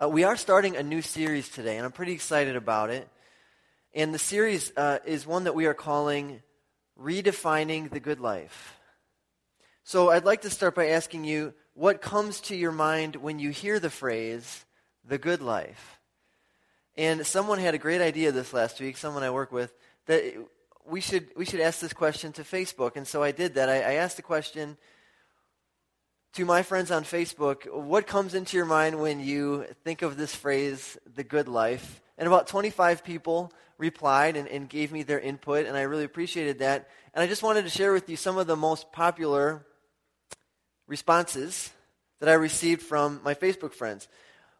Uh, we are starting a new series today, and I'm pretty excited about it. And the series uh, is one that we are calling Redefining the Good Life. So I'd like to start by asking you what comes to your mind when you hear the phrase, the good life? And someone had a great idea this last week, someone I work with, that we should, we should ask this question to Facebook. And so I did that. I, I asked the question to my friends on Facebook, what comes into your mind when you think of this phrase, the good life? And about 25 people replied and, and, gave me their input, and I really appreciated that. And I just wanted to share with you some of the most popular responses that I received from my Facebook friends.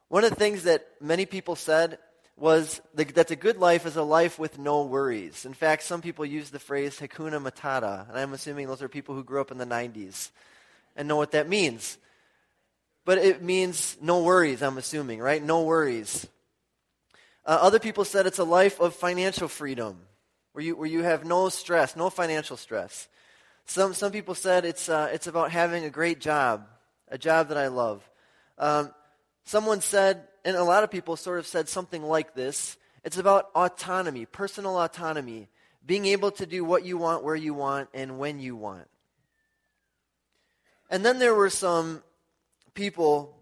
One of the things that many people said was that the good life is a life with no worries. In fact, some people use the phrase Hakuna Matata, and I'm assuming those are people who grew up in the 90s and know what that means. But it means no worries, I'm assuming, right? No worries. Uh, other people said it's a life of financial freedom, where you, where you have no stress, no financial stress. Some, some people said it's, uh, it's about having a great job, a job that I love. Um, someone said, and a lot of people sort of said something like this it's about autonomy, personal autonomy, being able to do what you want, where you want, and when you want. And then there were some people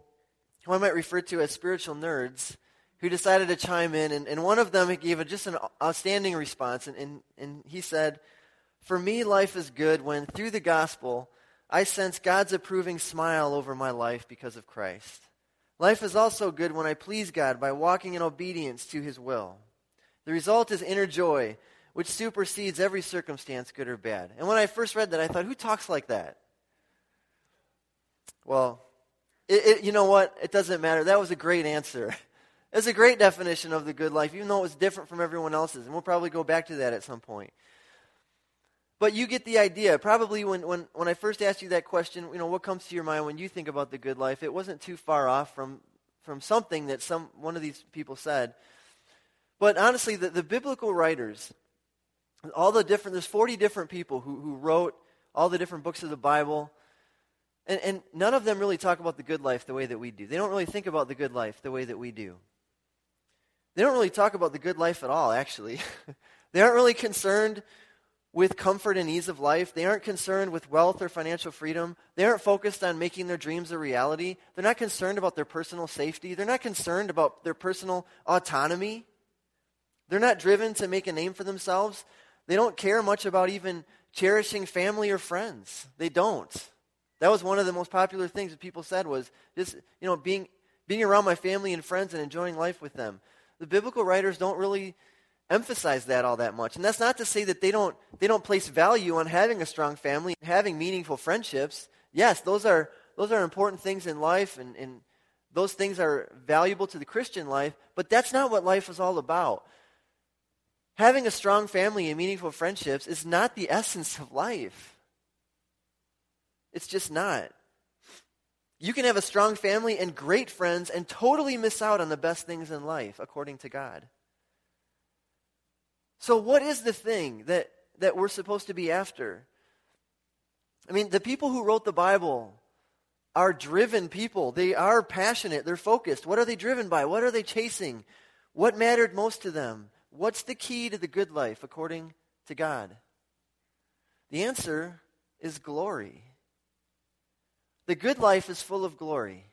who I might refer to as spiritual nerds who decided to chime in. And, and one of them gave a, just an outstanding response. And, and, and he said, For me, life is good when through the gospel I sense God's approving smile over my life because of Christ. Life is also good when I please God by walking in obedience to his will. The result is inner joy, which supersedes every circumstance, good or bad. And when I first read that, I thought, who talks like that? Well, it, it, you know what? It doesn't matter. That was a great answer. It's a great definition of the good life, even though it was different from everyone else's. And we'll probably go back to that at some point. But you get the idea. Probably when, when, when I first asked you that question, you know, what comes to your mind when you think about the good life, it wasn't too far off from, from something that some, one of these people said. But honestly, the, the biblical writers, all the different, there's 40 different people who, who wrote all the different books of the Bible. And, and none of them really talk about the good life the way that we do. They don't really think about the good life the way that we do. They don't really talk about the good life at all, actually. they aren't really concerned with comfort and ease of life. They aren't concerned with wealth or financial freedom. They aren't focused on making their dreams a reality. They're not concerned about their personal safety. They're not concerned about their personal autonomy. They're not driven to make a name for themselves. They don't care much about even cherishing family or friends. They don't. That was one of the most popular things that people said was just, you know, being, being around my family and friends and enjoying life with them. The biblical writers don't really emphasize that all that much. And that's not to say that they don't, they don't place value on having a strong family and having meaningful friendships. Yes, those are, those are important things in life and, and those things are valuable to the Christian life, but that's not what life is all about. Having a strong family and meaningful friendships is not the essence of life. It's just not. You can have a strong family and great friends and totally miss out on the best things in life, according to God. So, what is the thing that, that we're supposed to be after? I mean, the people who wrote the Bible are driven people. They are passionate. They're focused. What are they driven by? What are they chasing? What mattered most to them? What's the key to the good life according to God? The answer is glory. The good life is full of glory.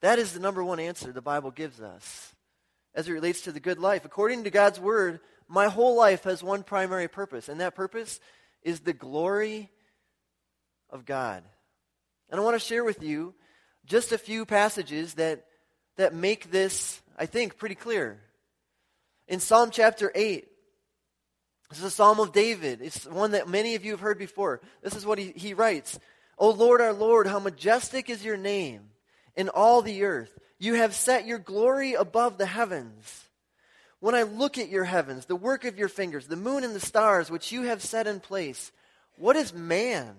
That is the number one answer the Bible gives us as it relates to the good life. According to God's word, my whole life has one primary purpose, and that purpose is the glory of God. And I want to share with you just a few passages that, that make this, I think, pretty clear. In Psalm chapter 8, this is a psalm of David. It's one that many of you have heard before. This is what he, he writes O Lord, our Lord, how majestic is your name in all the earth. You have set your glory above the heavens. When I look at your heavens, the work of your fingers, the moon and the stars which you have set in place, what is man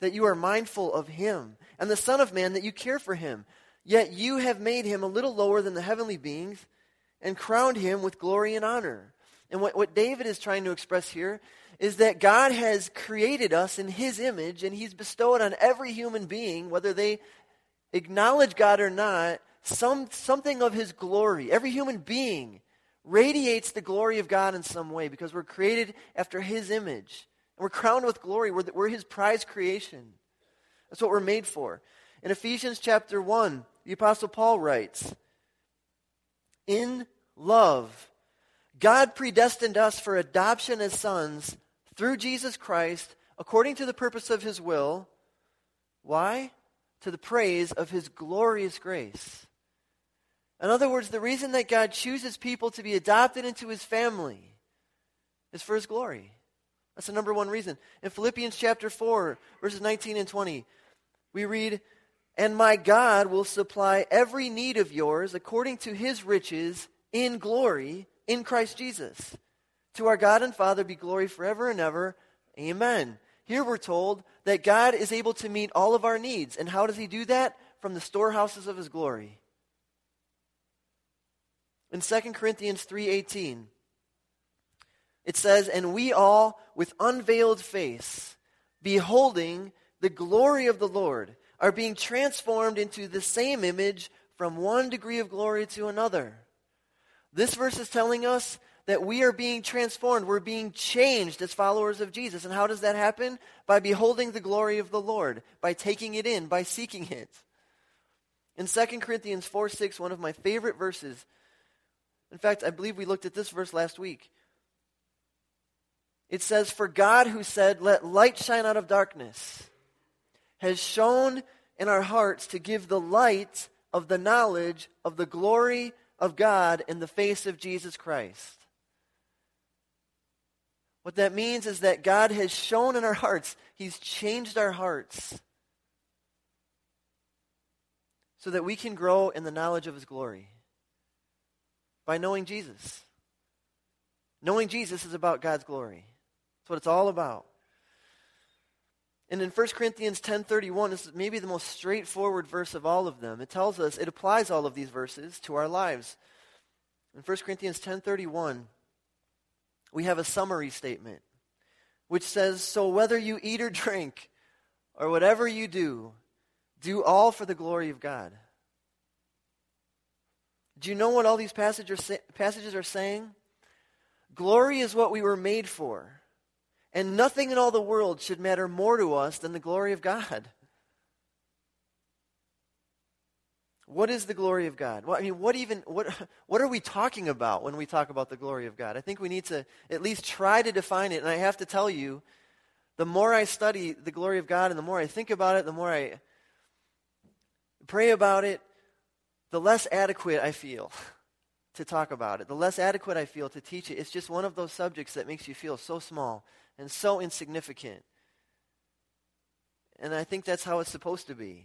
that you are mindful of him, and the Son of Man that you care for him? Yet you have made him a little lower than the heavenly beings and crowned him with glory and honor. And what, what David is trying to express here is that God has created us in His image, and He's bestowed on every human being, whether they acknowledge God or not, some, something of his glory. Every human being radiates the glory of God in some way because we're created after his image. And we're crowned with glory. We're, we're his prize creation. That's what we're made for. In Ephesians chapter 1, the Apostle Paul writes, In love, God predestined us for adoption as sons through Jesus Christ, according to the purpose of his will. Why? To the praise of his glorious grace. In other words, the reason that God chooses people to be adopted into his family is for his glory. That's the number one reason. In Philippians chapter 4, verses 19 and 20, we read, And my God will supply every need of yours according to his riches in glory in Christ Jesus. To our God and Father be glory forever and ever. Amen. Here we're told that God is able to meet all of our needs. And how does he do that? From the storehouses of his glory. In 2 Corinthians 3:18, it says, "And we all with unveiled face, beholding the glory of the Lord, are being transformed into the same image from one degree of glory to another." This verse is telling us that we are being transformed. We're being changed as followers of Jesus. And how does that happen? By beholding the glory of the Lord, by taking it in, by seeking it. In 2 Corinthians 4 6, one of my favorite verses, in fact, I believe we looked at this verse last week. It says, For God who said, Let light shine out of darkness, has shone in our hearts to give the light of the knowledge of the glory of God in the face of Jesus Christ. What that means is that God has shone in our hearts, He's changed our hearts so that we can grow in the knowledge of His glory by knowing Jesus. Knowing Jesus is about God's glory. That's what it's all about. And in 1 Corinthians 10:31, this is maybe the most straightforward verse of all of them. It tells us it applies all of these verses to our lives. In 1 Corinthians 10:31, we have a summary statement which says, "So whether you eat or drink or whatever you do, do all for the glory of God." Do you know what all these passages are saying? Glory is what we were made for. And nothing in all the world should matter more to us than the glory of God. What is the glory of God? Well, I mean, what even what what are we talking about when we talk about the glory of God? I think we need to at least try to define it. And I have to tell you, the more I study the glory of God and the more I think about it, the more I pray about it, the less adequate I feel to talk about it, the less adequate I feel to teach it. It's just one of those subjects that makes you feel so small and so insignificant. And I think that's how it's supposed to be.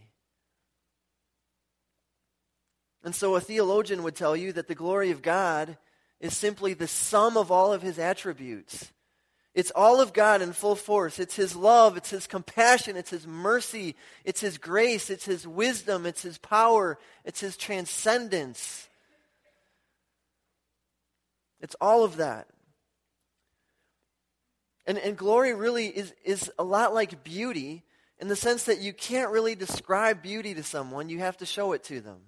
And so a theologian would tell you that the glory of God is simply the sum of all of his attributes. It's all of God in full force. It's His love, it's His compassion, it's His mercy, it's His grace, it's His wisdom, it's His power, it's His transcendence. It's all of that. And, and glory really is, is a lot like beauty in the sense that you can't really describe beauty to someone, you have to show it to them.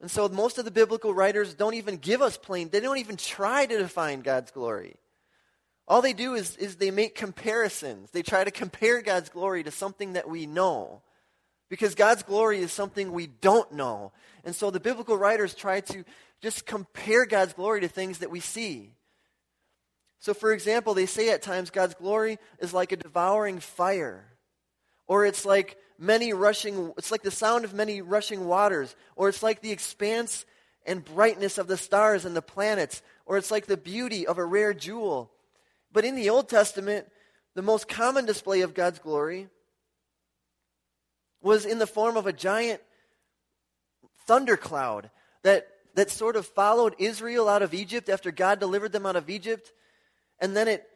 And so most of the biblical writers don't even give us plain, they don't even try to define God's glory. All they do is, is they make comparisons. They try to compare God's glory to something that we know. Because God's glory is something we don't know. And so the biblical writers try to just compare God's glory to things that we see. So, for example, they say at times God's glory is like a devouring fire, or it's like many rushing, it's like the sound of many rushing waters, or it's like the expanse and brightness of the stars and the planets, or it's like the beauty of a rare jewel. But in the Old Testament, the most common display of God's glory was in the form of a giant thundercloud that, that sort of followed Israel out of Egypt after God delivered them out of Egypt. And then it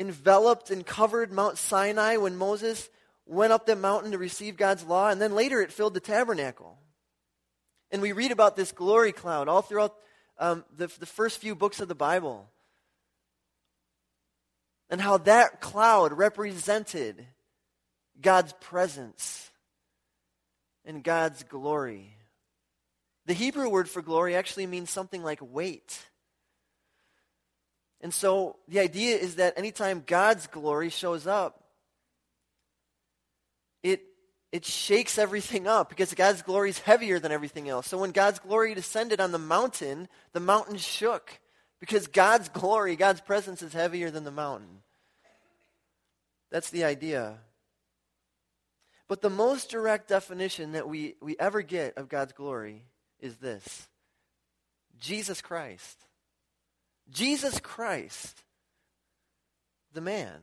enveloped and covered Mount Sinai when Moses went up the mountain to receive God's law. And then later it filled the tabernacle. And we read about this glory cloud all throughout um, the, the first few books of the Bible and how that cloud represented God's presence. and God's glory. The Hebrew word for glory actually means something like weight. And so the idea is that anytime God's glory shows up, it, it shakes everything up because God's glory is heavier than everything else. So when God's glory descended on the mountain, the mountain shook because God's glory, God's presence is heavier than the mountain. That's the idea. But the most direct definition that we, we ever get of God's glory is this Jesus Christ. Jesus Christ, the man,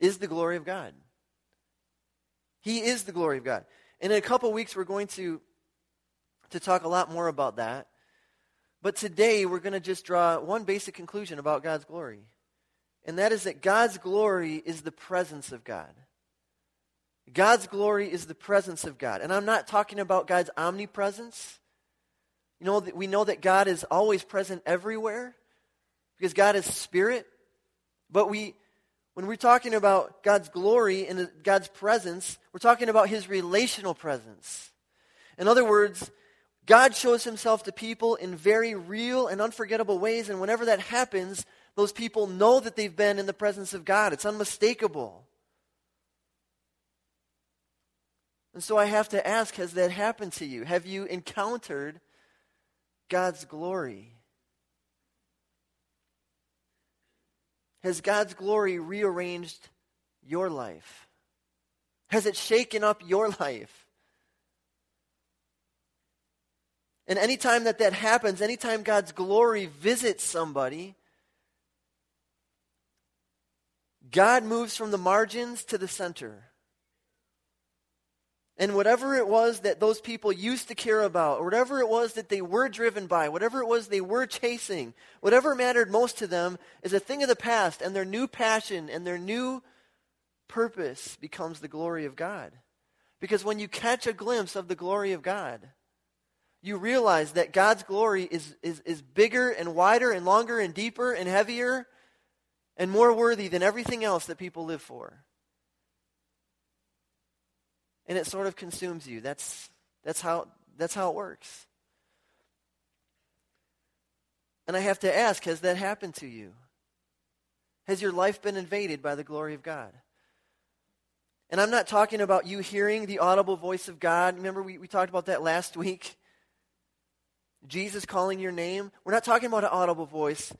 is the glory of God. He is the glory of God. And in a couple weeks, we're going to, to talk a lot more about that. But today, we're going to just draw one basic conclusion about God's glory. And that is that God's glory is the presence of God. God's glory is the presence of God. And I'm not talking about God's omnipresence. You know, we know that God is always present everywhere because God is spirit. But we, when we're talking about God's glory and God's presence, we're talking about his relational presence. In other words, God shows himself to people in very real and unforgettable ways, and whenever that happens, those people know that they've been in the presence of God. It's unmistakable. And so I have to ask has that happened to you? Have you encountered God's glory? Has God's glory rearranged your life? Has it shaken up your life? And anytime that that happens, anytime God's glory visits somebody, God moves from the margins to the center. And whatever it was that those people used to care about, or whatever it was that they were driven by, whatever it was they were chasing, whatever mattered most to them is a thing of the past, and their new passion and their new purpose becomes the glory of God. Because when you catch a glimpse of the glory of God, you realize that God's glory is, is, is bigger and wider and longer and deeper and heavier and more worthy than everything else that people live for and it sort of consumes you. That's, that's, how, that's how it works. And I have to ask has that happened to you? Has your life been invaded by the glory of God? And I'm not talking about you hearing the audible voice of God. Remember, we, we talked about that last week? Jesus calling your name. We're not talking about an audible voice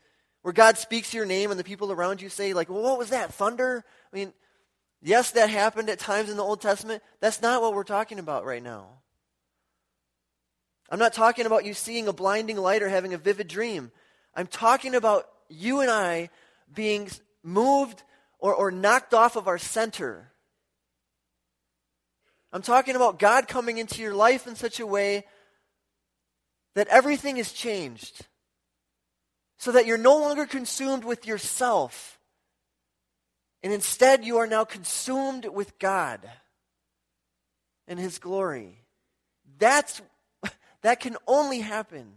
where God speaks your name and the people around you say, like, well, what was that? Thunder? I mean, Yes, that happened at times in the Old Testament. That's not what we're talking about right now. I'm not talking about you seeing a blinding light or having a vivid dream. I'm talking about you and I being moved or, or knocked off of our center. I'm talking about God coming into your life in such a way that everything is changed. So that you're no longer consumed with yourself and instead, you are now consumed with God and His glory. That's, that can only happen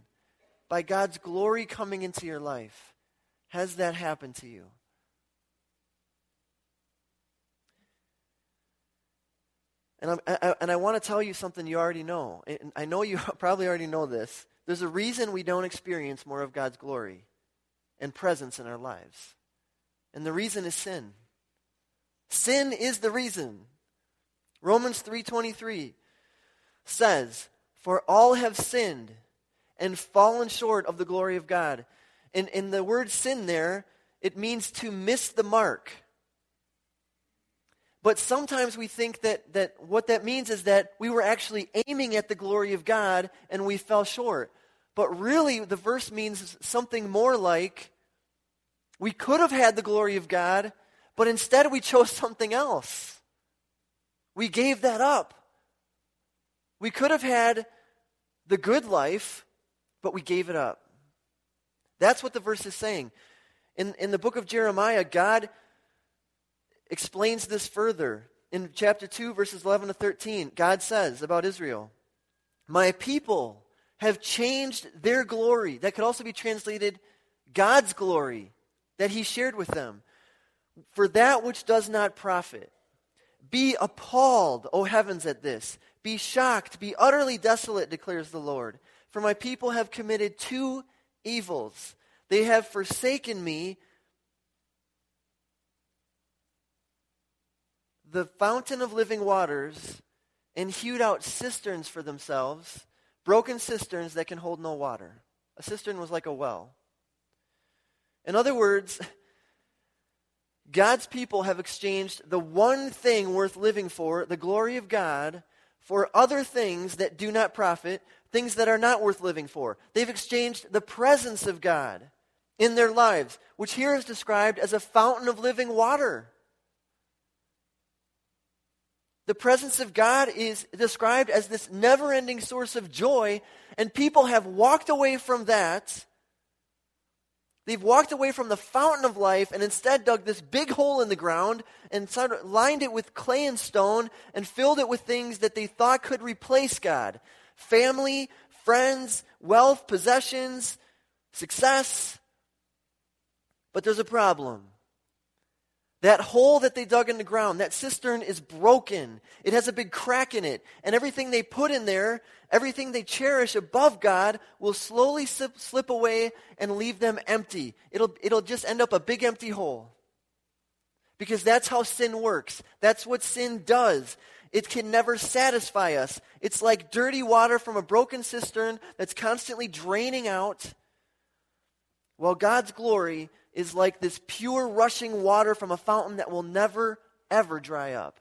by God's glory coming into your life. Has that happened to you? And, I, and I want to tell you something you already know. And I know you probably already know this. There's a reason we don't experience more of God's glory and presence in our lives. And the reason is sin. Sin is the reason. Romans 3:23 says, "For all have sinned and fallen short of the glory of God." And in the word sin there, it means to miss the mark. But sometimes we think that, that what that means is that we were actually aiming at the glory of God and we fell short. But really, the verse means something more like we could have had the glory of God, but instead, we chose something else. We gave that up. We could have had the good life, but we gave it up. That's what the verse is saying. In, in the book of Jeremiah, God explains this further. In chapter 2, verses 11 to 13, God says about Israel, My people have changed their glory. That could also be translated God's glory that he shared with them for that which does not profit. Be appalled, O heavens, at this. Be shocked, be utterly desolate, declares the Lord. For my people have committed two evils. They have forsaken me, the fountain of living waters, and hewed out cisterns for themselves, broken cisterns that can hold no water. A cistern was like a well. In other words, God's people have exchanged the one thing worth living for, the glory of God, for other things that do not profit, things that are not worth living for. They've exchanged the presence of God in their lives, which here is described as a fountain of living water. The presence of God is described as this never ending source of joy, and people have walked away from that They've walked away from the fountain of life and instead dug this big hole in the ground and lined it with clay and stone and filled it with things that they thought could replace God family, friends, wealth, possessions, success. But there's a problem. That hole that they dug in the ground, that cistern is broken. It has a big crack in it. And everything they put in there, everything they cherish above God, will slowly slip, slip away and leave them empty. It'll, it'll just end up a big empty hole. Because that's how sin works. That's what sin does. It can never satisfy us. It's like dirty water from a broken cistern that's constantly draining out. Well, God's glory is like this pure rushing water from a fountain that will never, ever dry up.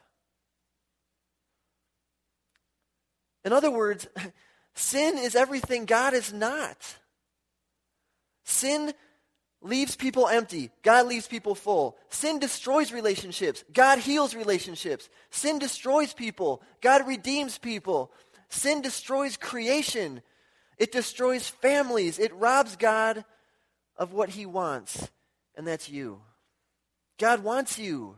In other words, sin is everything God is not. Sin leaves people empty. God leaves people full. Sin destroys relationships. God heals relationships. Sin destroys people. God redeems people. Sin destroys creation. It destroys families. It robs God of what he wants and that's you. God wants you.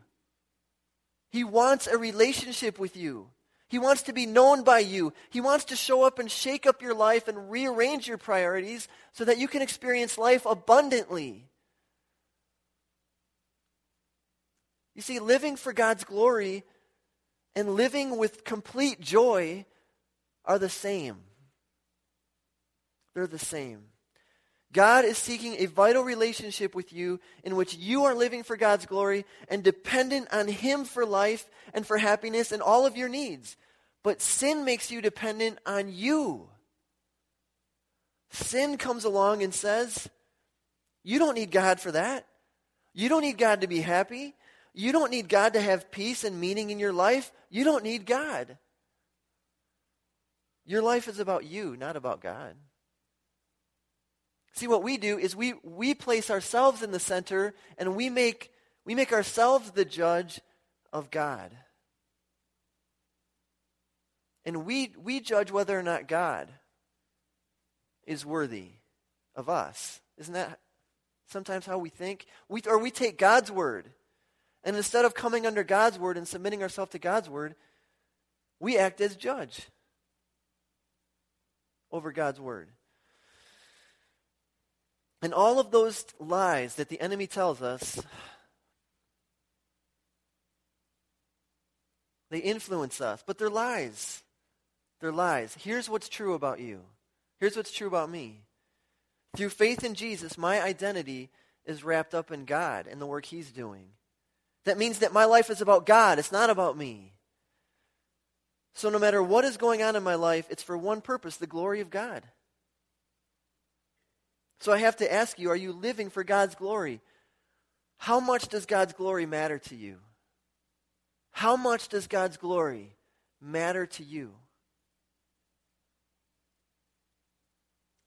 He wants a relationship with you. He wants to be known by you. He wants to show up and shake up your life and rearrange your priorities so that you can experience life abundantly. You see, living for God's glory and living with complete joy are the same. They're the same. God is seeking a vital relationship with you in which you are living for God's glory and dependent on Him for life and for happiness and all of your needs. But sin makes you dependent on you. Sin comes along and says, You don't need God for that. You don't need God to be happy. You don't need God to have peace and meaning in your life. You don't need God. Your life is about you, not about God. See, what we do is we, we place ourselves in the center and we make, we make ourselves the judge of God. And we, we judge whether or not God is worthy of us. Isn't that sometimes how we think? We, or we take God's word, and instead of coming under God's word and submitting ourselves to God's word, we act as judge over God's word. And all of those lies that the enemy tells us, they influence us, but they're lies. They're lies. Here's what's true about you. Here's what's true about me. Through faith in Jesus, my identity is wrapped up in God and the work He's doing. That means that my life is about God, it's not about me. So no matter what is going on in my life, it's for one purpose the glory of God. So I have to ask you are you living for God's glory? How much does God's glory matter to you? How much does God's glory matter to you?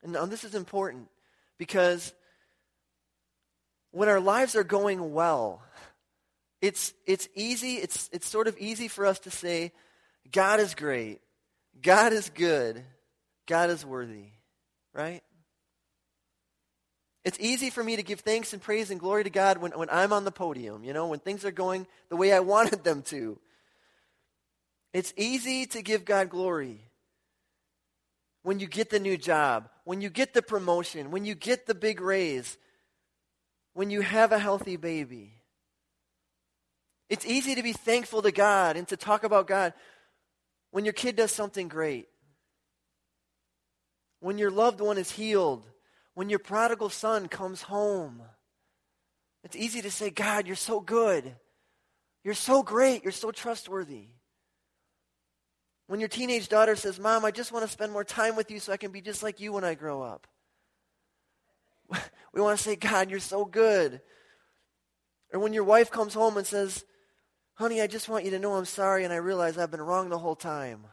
And now this is important because when our lives are going well, it's, it's easy, it's, it's sort of easy for us to say, God is great, God is good, God is worthy, right? It's easy for me to give thanks and praise and glory to God when, when I'm on the podium, you know, when things are going the way I wanted them to. It's easy to give God glory when you get the new job, when you get the promotion, when you get the big raise, when you have a healthy baby. It's easy to be thankful to God and to talk about God when your kid does something great, when your loved one is healed, when your prodigal son comes home. It's easy to say, God, you're so good. You're so great. You're so trustworthy. When your teenage daughter says, Mom, I just want to spend more time with you so I can be just like you when I grow up. We want to say, God, you're so good. Or when your wife comes home and says, Honey, I just want you to know I'm sorry and I realize I've been wrong the whole time.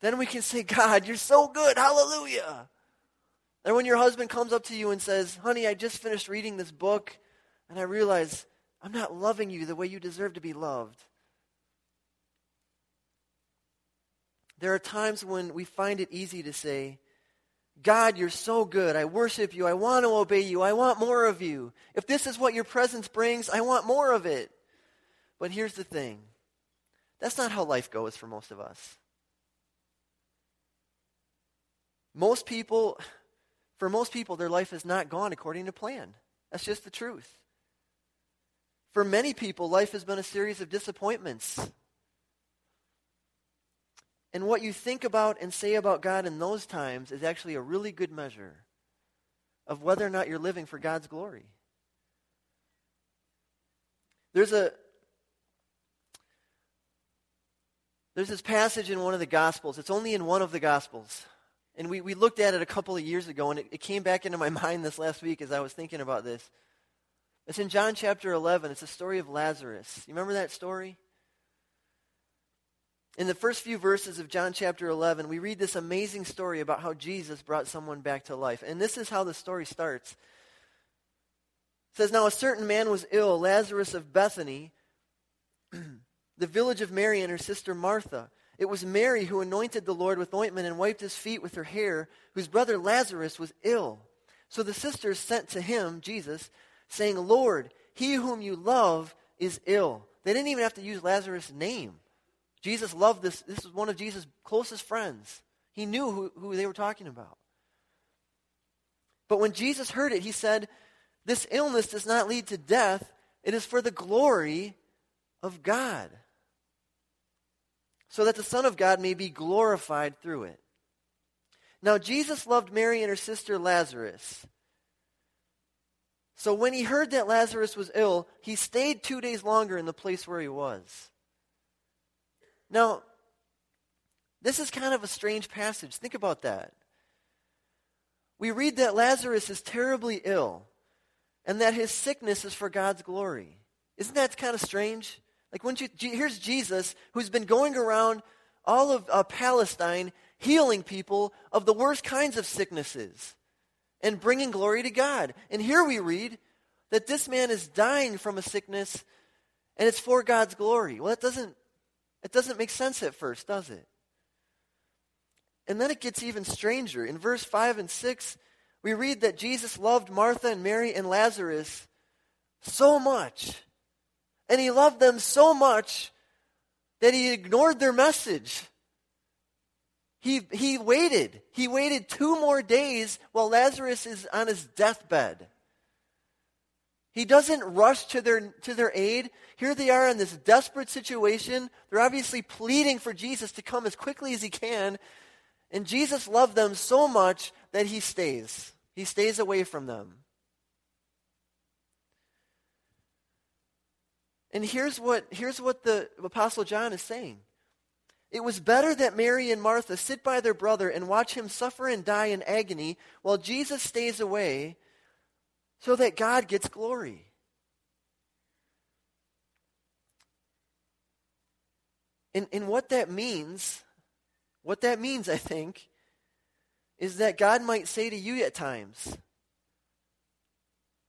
Then we can say, God, you're so good. Hallelujah. And when your husband comes up to you and says, Honey, I just finished reading this book and I realize I'm not loving you the way you deserve to be loved. There are times when we find it easy to say, God, you're so good. I worship you. I want to obey you. I want more of you. If this is what your presence brings, I want more of it. But here's the thing that's not how life goes for most of us. Most people, for most people, their life has not gone according to plan. That's just the truth. For many people, life has been a series of disappointments and what you think about and say about God in those times is actually a really good measure of whether or not you're living for God's glory. There's a There's this passage in one of the Gospels. It's only in one of the Gospels. And we, we looked at it a couple of years ago, and it, it came back into my mind this last week as I was thinking about this. It's in John chapter 11. It's a story of Lazarus. You remember that story? In the first few verses of John chapter 11, we read this amazing story about how Jesus brought someone back to life. And this is how the story starts. It says, Now a certain man was ill, Lazarus of Bethany, the village of Mary and her sister Martha. It was Mary who anointed the Lord with ointment and wiped his feet with her hair, whose brother Lazarus was ill. So the sisters sent to him, Jesus, saying, Lord, he whom you love is ill. They didn't even have to use Lazarus' name. Jesus loved this. This was one of Jesus' closest friends. He knew who, who they were talking about. But when Jesus heard it, he said, This illness does not lead to death, it is for the glory of God, so that the Son of God may be glorified through it. Now, Jesus loved Mary and her sister Lazarus. So when he heard that Lazarus was ill, he stayed two days longer in the place where he was. Now, this is kind of a strange passage. Think about that. We read that Lazarus is terribly ill and that his sickness is for God's glory. Isn't that kind of strange? Like, when you, here's Jesus who's been going around all of uh, Palestine healing people of the worst kinds of sicknesses and bringing glory to God. And here we read that this man is dying from a sickness and it's for God's glory. Well, that doesn't it doesn't make sense at first, does it? And then it gets even stranger. In verse 5 and 6, we read that Jesus loved Martha and Mary and Lazarus so much. And he loved them so much that he ignored their message. He, he waited. He waited two more days while Lazarus is on his deathbed. He doesn't rush to their, to their aid. Here they are in this desperate situation. They're obviously pleading for Jesus to come as quickly as he can. And Jesus loved them so much that he stays. He stays away from them. And here's what, here's what the Apostle John is saying. It was better that Mary and Martha sit by their brother and watch him suffer and die in agony while Jesus stays away so that God gets glory. And, and what that means, what that means, I think, is that God might say to you at times,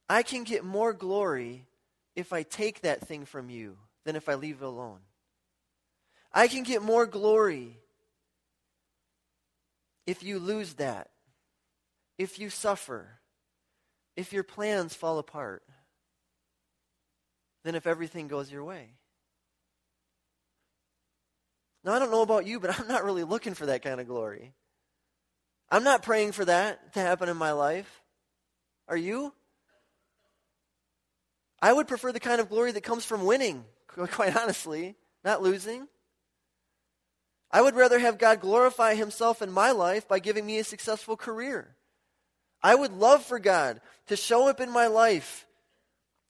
I can get more glory if I take that thing from you than if I leave it alone. I can get more glory if you lose that, if you suffer, if your plans fall apart than if everything goes your way. Now, I don't know about you, but I'm not really looking for that kind of glory. I'm not praying for that to happen in my life. Are you? I would prefer the kind of glory that comes from winning, quite honestly, not losing. I would rather have God glorify himself in my life by giving me a successful career. I would love for God to show up in my life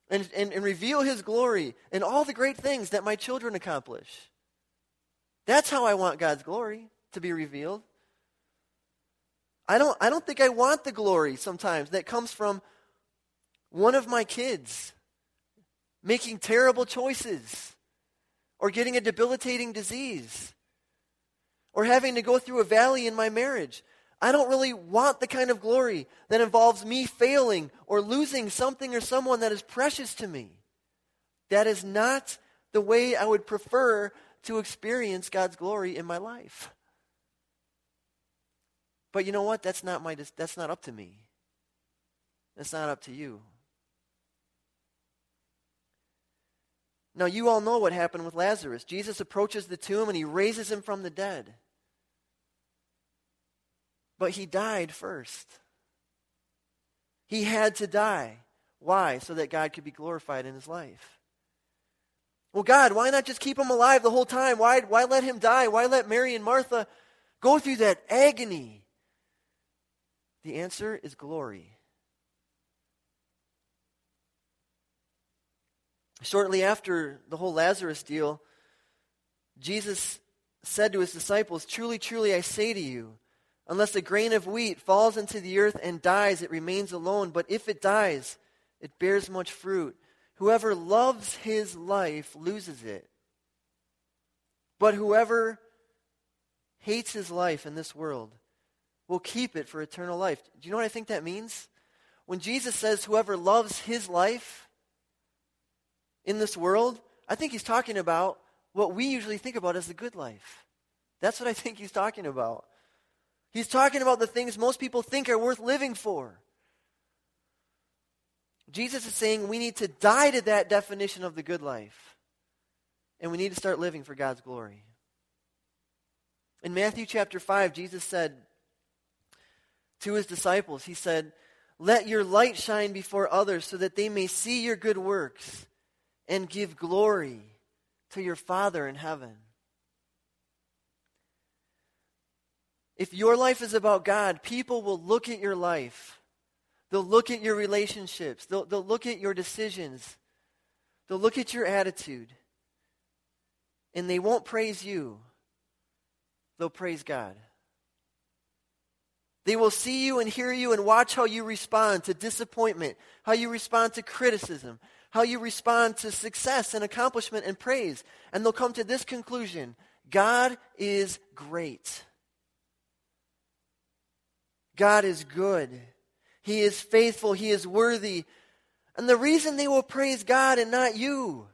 and, and, and reveal his glory in all the great things that my children accomplish. That's how I want God's glory to be revealed. I don't, I don't think I want the glory sometimes that comes from one of my kids making terrible choices or getting a debilitating disease or having to go through a valley in my marriage. I don't really want the kind of glory that involves me failing or losing something or someone that is precious to me. That is not the way I would prefer to experience God's glory in my life. But you know what? That's not my that's not up to me. That's not up to you. Now you all know what happened with Lazarus. Jesus approaches the tomb and he raises him from the dead. But he died first. He had to die. Why? So that God could be glorified in his life. Well, God, why not just keep him alive the whole time? Why, why let him die? Why let Mary and Martha go through that agony? The answer is glory. Shortly after the whole Lazarus deal, Jesus said to his disciples, Truly, truly, I say to you, unless a grain of wheat falls into the earth and dies, it remains alone. But if it dies, it bears much fruit. Whoever loves his life loses it. But whoever hates his life in this world will keep it for eternal life. Do you know what I think that means? When Jesus says, whoever loves his life in this world, I think he's talking about what we usually think about as the good life. That's what I think he's talking about. He's talking about the things most people think are worth living for. Jesus is saying we need to die to that definition of the good life. And we need to start living for God's glory. In Matthew chapter 5, Jesus said, to his disciples. He said, Let your light shine before others so that they may see your good works and give glory to your Father in heaven. If your life is about God, people will look at your life. They'll look at your relationships. They'll, they'll look at your decisions. They'll look at your attitude. And they won't praise you, they'll praise God. They will see you and hear you and watch how you respond to disappointment, how you respond to criticism, how you respond to success and accomplishment and praise. And they'll come to this conclusion God is great. God is good. He is faithful. He is worthy. And the reason they will praise God and not you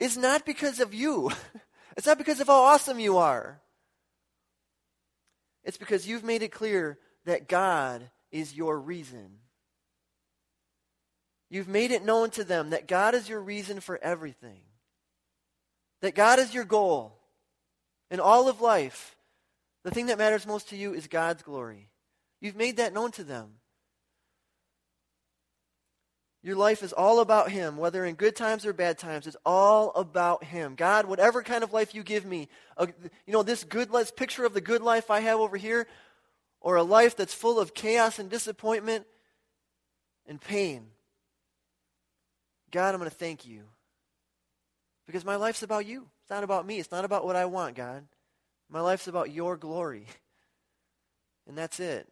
is not because of you. It's not because of how awesome you are. It's because you've made it clear that God is your reason. You've made it known to them that God is your reason for everything. That God is your goal. In all of life, the thing that matters most to you is God's glory. You've made that known to them. Your life is all about Him, whether in good times or bad times. It's all about Him. God, whatever kind of life you give me, you know, this good life, picture of the good life I have over here, or a life that's full of chaos and disappointment and pain. God, I'm going to thank you. Because my life's about you. It's not about me. It's not about what I want, God. My life's about your glory. And that's it.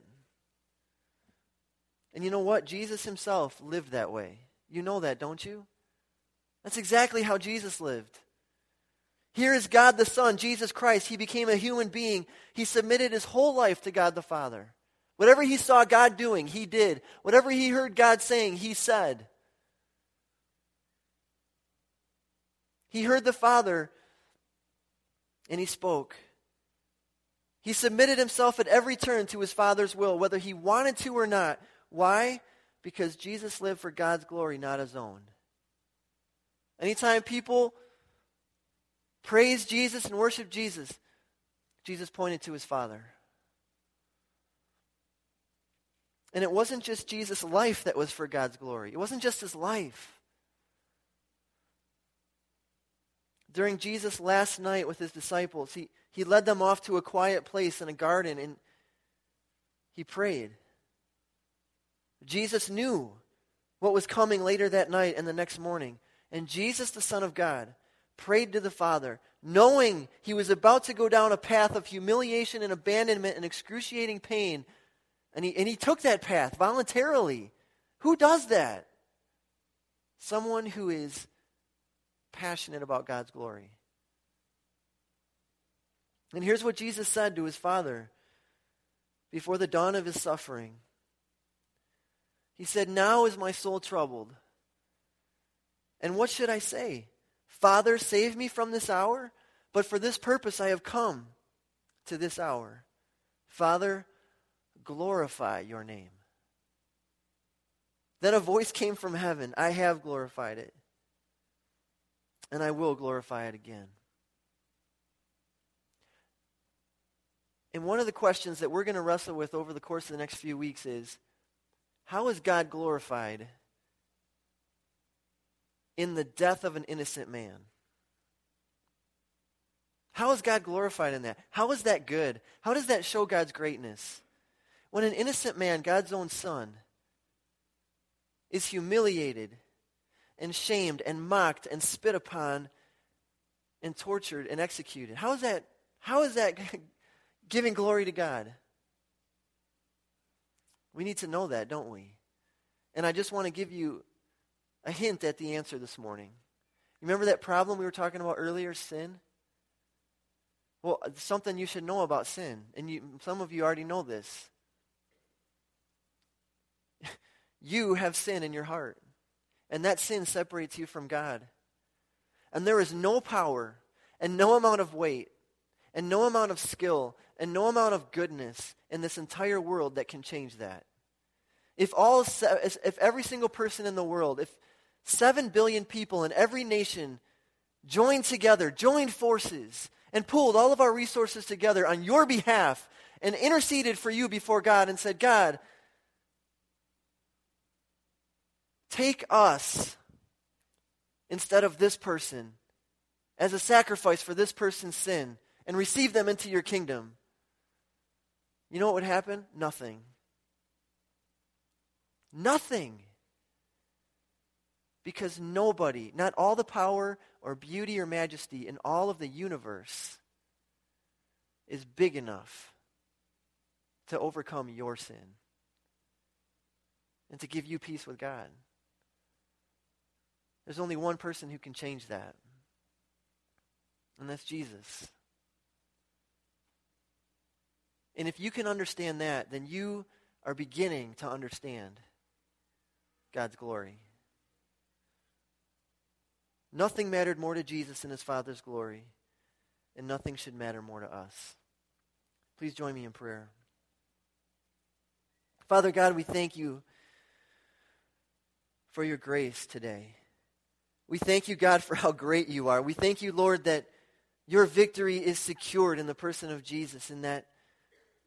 And you know what? Jesus himself lived that way. You know that, don't you? That's exactly how Jesus lived. Here is God the Son, Jesus Christ. He became a human being. He submitted his whole life to God the Father. Whatever he saw God doing, he did. Whatever he heard God saying, he said. He heard the Father and he spoke. He submitted himself at every turn to his Father's will, whether he wanted to or not. Why? Because Jesus lived for God's glory, not his own. Anytime people praise Jesus and worship Jesus, Jesus pointed to his Father. And it wasn't just Jesus' life that was for God's glory. It wasn't just his life. During Jesus' last night with his disciples, he, he led them off to a quiet place in a garden and he prayed. Jesus knew what was coming later that night and the next morning. And Jesus, the Son of God, prayed to the Father, knowing he was about to go down a path of humiliation and abandonment and excruciating pain. And he, and he took that path voluntarily. Who does that? Someone who is passionate about God's glory. And here's what Jesus said to his Father before the dawn of his suffering. He said, Now is my soul troubled. And what should I say? Father, save me from this hour? But for this purpose I have come to this hour. Father, glorify your name. Then a voice came from heaven I have glorified it, and I will glorify it again. And one of the questions that we're going to wrestle with over the course of the next few weeks is how is God glorified in the death of an innocent man? How is God glorified in that? How is that good? How does that show God's greatness? When an innocent man, God's own son, is humiliated and shamed and mocked and spit upon and tortured and executed. How is that, how is that giving glory to God? We need to know that, don't we? And I just want to give you a hint at the answer this morning. You Remember that problem we were talking about earlier, sin? Well, something you should know about sin, and you, some of you already know this. you have sin in your heart, and that sin separates you from God. And there is no power, and no amount of weight, and no amount of skill, and no amount of goodness in this entire world that can change that. If all if every single person in the world, if 7 billion people in every nation joined together, joined forces, and pulled all of our resources together on your behalf and interceded for you before God and said, God, take us instead of this person as a sacrifice for this person's sin and receive them into your kingdom. You know what would happen? Nothing. Nothing. Because nobody, not all the power or beauty or majesty in all of the universe is big enough to overcome your sin and to give you peace with God. There's only one person who can change that, and that's Jesus. And if you can understand that, then you are beginning to understand God's glory. Nothing mattered more to Jesus than his Father's glory, and nothing should matter more to us. Please join me in prayer. Father God, we thank you for your grace today. We thank you, God, for how great you are. We thank you, Lord, that your victory is secured in the person of Jesus, and that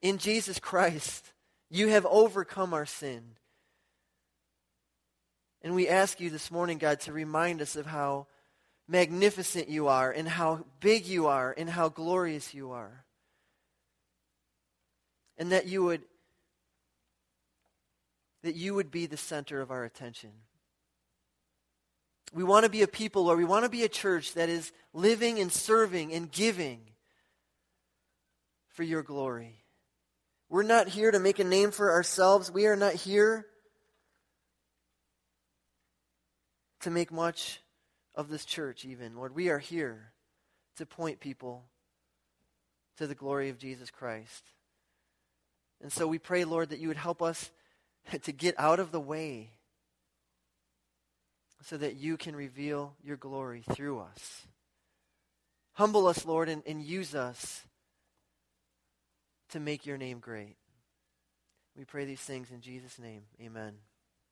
in Jesus Christ, you have overcome our sin. And we ask you this morning, God, to remind us of how magnificent you are, and how big you are, and how glorious you are. And that you would that you would be the center of our attention. We want to be a people, or we want to be a church that is living and serving and giving for your glory. We're not here to make a name for ourselves. We are not here to make much of this church, even. Lord, we are here to point people to the glory of Jesus Christ. And so we pray, Lord, that you would help us to get out of the way so that you can reveal your glory through us. Humble us, Lord, and, and use us to make your name great. We pray these things in Jesus' name. Amen.